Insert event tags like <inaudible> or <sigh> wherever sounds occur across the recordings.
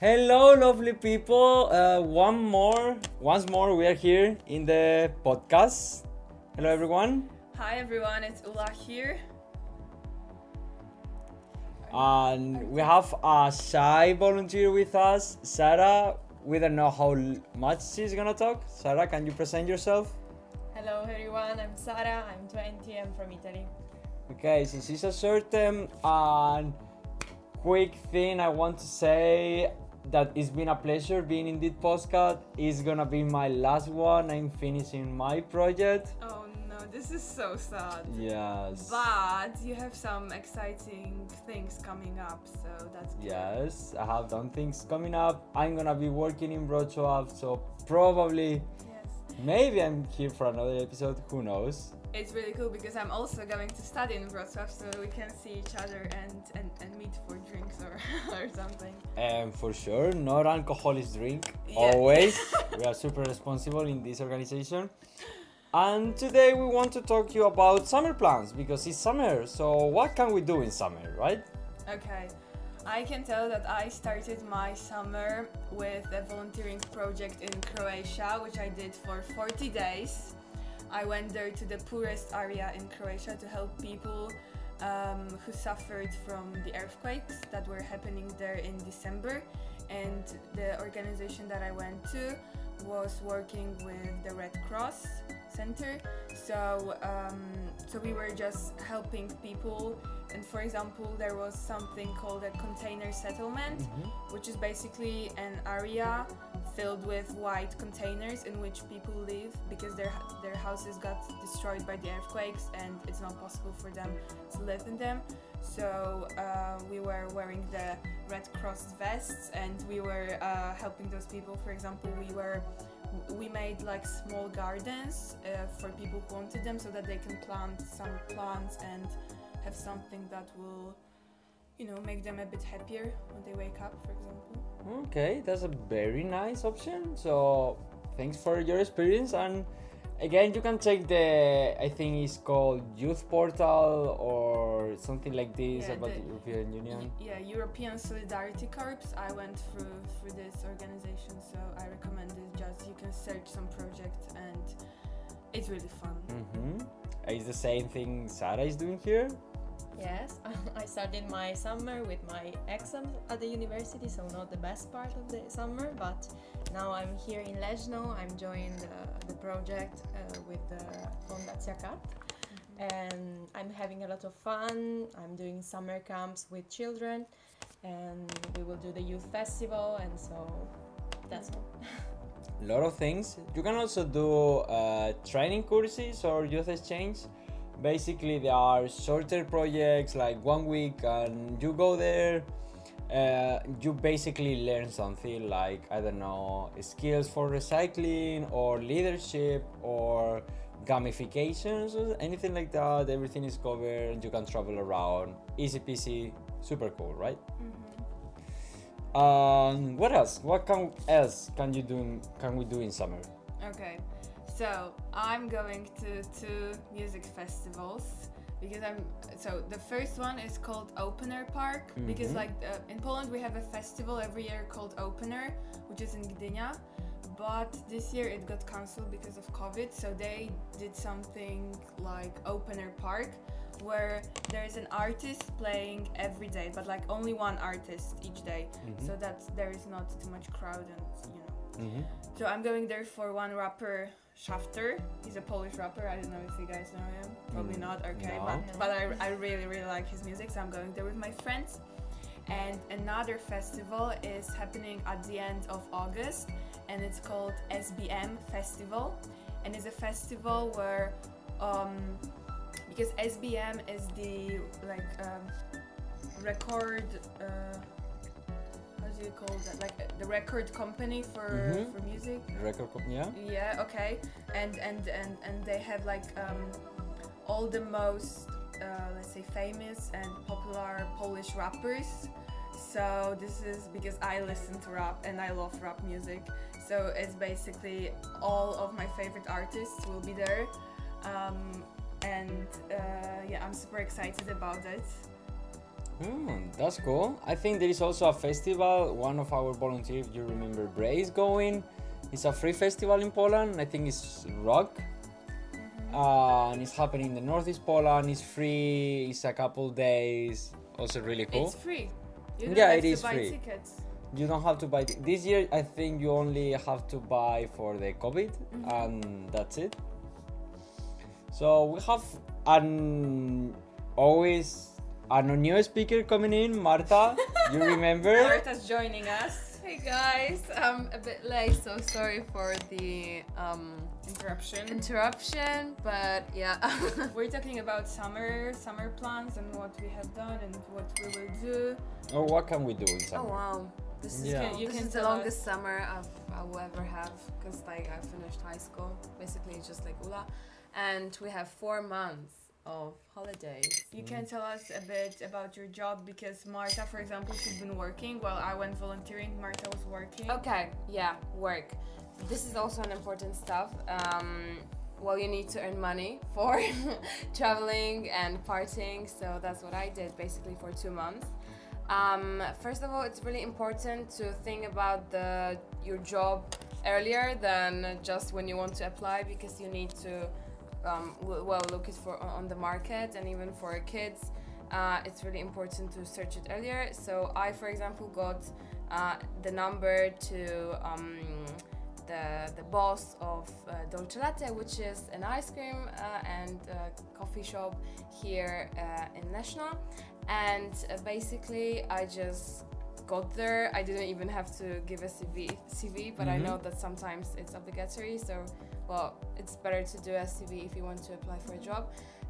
Hello, lovely people. Uh, one more, once more, we are here in the podcast. Hello, everyone. Hi everyone, it's Ula here. And we have a shy volunteer with us, Sarah. We don't know how much she's gonna talk. Sarah, can you present yourself? Hello everyone, I'm Sarah. I'm 20, I'm from Italy. Okay, since it's a certain and quick thing, I want to say that it's been a pleasure being in this podcast. It's gonna be my last one. I'm finishing my project. Oh no, this is so sad. Yes. But you have some exciting things coming up, so that's good. Yes, I have done things coming up. I'm gonna be working in Wrocław, so probably. Maybe I'm here for another episode. Who knows? It's really cool because I'm also going to study in Wrocław, so we can see each other and, and, and meet for drinks or, <laughs> or something. And for sure, not alcoholic drink. Yeah. Always, <laughs> we are super responsible in this organization. And today we want to talk to you about summer plans because it's summer. So what can we do in summer, right? Okay. I can tell that I started my summer with a volunteering project in Croatia, which I did for 40 days. I went there to the poorest area in Croatia to help people um, who suffered from the earthquakes that were happening there in December. And the organization that I went to was working with the Red Cross Center. So, um, so we were just helping people. And for example, there was something called a container settlement, which is basically an area filled with white containers in which people live because their their houses got destroyed by the earthquakes and it's not possible for them to live in them. So uh, we were wearing the Red Cross vests and we were uh, helping those people. For example, we were we made like small gardens uh, for people who wanted them so that they can plant some plants and have something that will you know make them a bit happier when they wake up for example Okay, that's a very nice option. So thanks for your experience and again you can check the I think it's called Youth Portal or something like this Yeah, about the- the European Union. yeah european solidarity corps i went through through this organization so i recommend it can search some project and it's really fun Mm-hmm. Is the same thing Sarah is doing here? Yes, <laughs> I started my summer with my exams at the university, so not the best part of the summer, but now I'm here in Leszno. I'm joining the, the project uh, with the Fundacja Kat. And I'm having a lot of fun. I'm doing summer camps with children, and we will do the youth festival, and so that's all. <laughs> Lot of things. You can also do uh, training courses or youth exchange. Basically, there are shorter projects like one week, and you go there. Uh, you basically learn something like I don't know skills for recycling or leadership or gamifications or anything like that. Everything is covered. You can travel around. Easy peasy, super cool, right? Um, what else? What can else can you do? Can we do in summer? Okay, so I'm going to two music festivals because I'm. So the first one is called Opener Park because Mhm. like uh, in Poland we have a festival every year called Opener, which is in Gdynia. But this year it got cancelled because of COVID, so they did something like Opener Park, where there is an artist playing every day, but like only one artist each day, Mhm. so that there is not too much crowd and you know. Mm-hmm. So I'm going there for one rapper, Schafter. He's a Polish rapper. I don't know if you guys know him. Probably Mm, not. Okay, no. but but I, I really really like his music, so I'm going there with my friends. And another festival is happening at the end of August, and it's called SBM Festival, and it's a festival where, um, because SBM is the like um, record. Uh, how do you call that? Like uh, the record company for Mhm. for music. Record company, yeah. Yeah, okay. And and and and they have like um, all the most uh, let's say famous and popular Polish rappers. So this is because I listen to rap and I love rap music. So it's basically all of my favorite artists will be there. Um, and uh, yeah, I'm super excited about it. Hmm, that's cool. I think there is also a festival. One of our volunteers, you remember, Bray is going. It's a free festival in Poland. I think it's rock. Uh, and it's happening in the northeast Poland. It's free. It's a couple days. Also really cool. It's free. You don't Yeah, have it to is buy free. tickets. You don't have to buy t- this year. I think you only have to buy for the COVID, Mm-hmm. and that's it. So we have an always a new speaker coming in, Marta. <laughs> you remember? Marta's joining us. Hey guys, I'm a bit late, so sorry for the um, Interruption. interruption, but yeah. <laughs> We're talking about summer, summer plans, and what we have done and what we will do. Or what can we do in summer? oh wow, this is Yeah. You this can is the tell longest summer I've I will ever have because like I finished high school, basically just like Ula, and we have four months of holidays. You can tell us a bit about your job because Marta, for example, she's been working while I went volunteering. Marta was working. Okay, yeah, work. This is also an important stuff. Um, well, you need to earn money for <laughs> traveling and partying, so that's what I did basically for two months. Um, first of all, it's really important to think about the your job earlier than just when you want to apply because you need to um, well look it for on the market and even for kids. Uh, it's really important to search it earlier. So I, for example, got uh, the number to um, the the boss of uh, Dolce Latte, which is an ice cream uh, and uh, coffee shop here uh, in National. And basically, I just got there. I didn't even have to give a CV, CV but I Mhm. know that sometimes it's obligatory. So, well, it's better to do a CV if you want to apply for a job.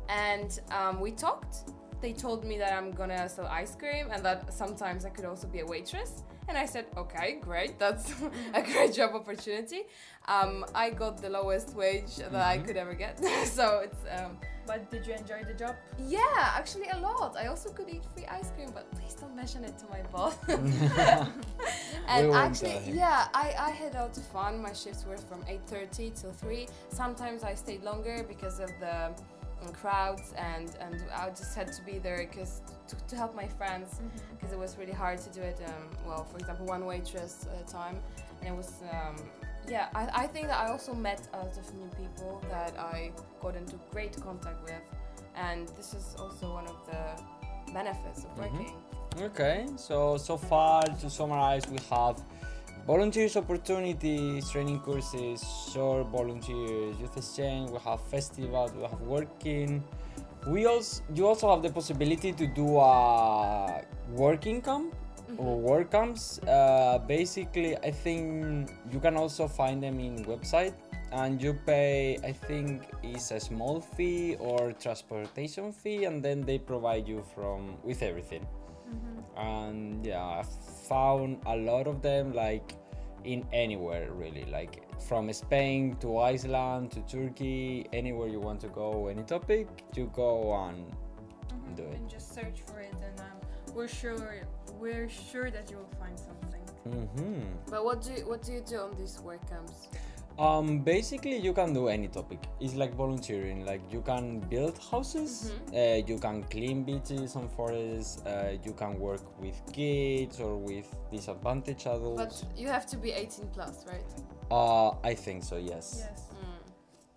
And um, we talked. They told me that I'm gonna sell ice cream and that sometimes I could also be a waitress. And I said, okay, great, that's <laughs> a great job opportunity. Um, I got the lowest wage that I Mhm. could ever get, <laughs> so it's um, But did you enjoy the job? yeah, actually a lot. I also could eat free ice cream, but please don't mention it to my boss. <laughs> <laughs> and We actually, tell yeah, I, I had a lot of fun. My shifts were from 8:30 till 3. Sometimes I stayed longer because of the um, crowds, and and I just had to be there because to, to help my friends because it was really hard to do it. Um, well, for example, one waitress at a time, and it was. Um, yeah, I, I think that I also met a lot of new people that I got into great contact with, and this is also one of the benefits of Mhm. working. Okay, so so far to summarize, we have volunteers opportunities, training courses, short volunteers, youth exchange. We have festivals. We have working. We also you also have the possibility to do a working camp or work camps. Uh, basically, I think you can also find them in website. And you pay, I think, is a small fee or transportation fee, and then they provide you from with everything and yeah i found a lot of them like in anywhere really like from spain to iceland to turkey anywhere you want to go any topic you go and do it And just search for it, and um, we're sure we're sure that you will find something. hmm But what do you, what do you do on these work camps? um basically you can do any topic it's like volunteering like you can build houses uh, you can clean beaches and forests uh, you can work with kids or with disadvantaged adults But you have to be 18 plus, right? uh i think so yes Yes.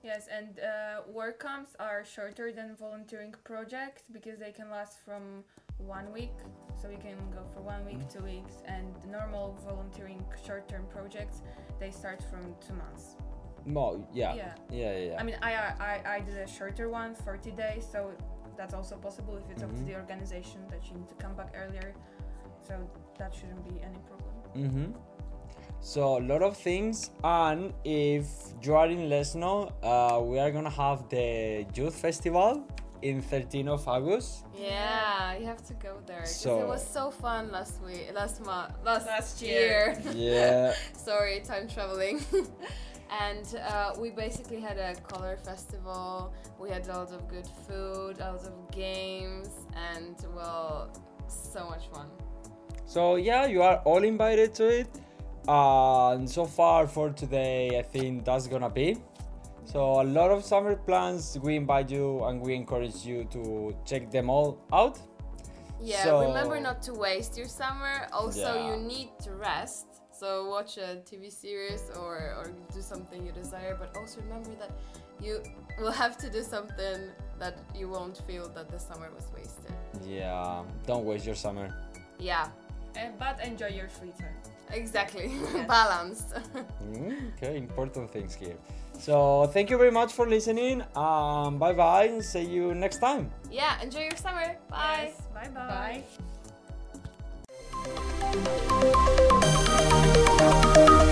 Yes, and uh, work camps are shorter than volunteering projects because they can last from one week. So you can go for one week, two weeks, and normal volunteering short-term projects they start from two months. no yeah Yeah. yeah yeah, yeah. I mean, I, I I did a shorter one, 40 days, so that's also possible if it's up to Mhm. the organization that you need to come back earlier. So that shouldn't be any problem. Mm-hmm. So a lot of things, and if you are in Leszno, uh, we are gonna have the youth festival in 13 of August. Yeah, you have to go there. So- it was so fun last week, last month, last, Last year. <laughs> Yeah. Sorry, time traveling. <laughs> and uh, we basically had a color festival. We had a lot of good food, a lot of games, and well, so much fun. so yeah, you are all invited to it. Uh, and so far for today, I think that's gonna be. So a lot of summer plans. We invite you and we encourage you to check them all out. Yeah, So- remember not to waste your summer. Also, Yeah. you need to rest. So watch a TV series or, or do something you desire. But also remember that you will have to do something that you won't feel that the summer was wasted. Yeah, don't waste your summer. Yeah, Uh, but enjoy your free time. Exactly, yes. balanced. <laughs> Mm, okay, important things here. So thank you very much for listening. Um, bye bye, and see you next time. Yeah, enjoy your summer. Bye. Yes, bye bye. bye.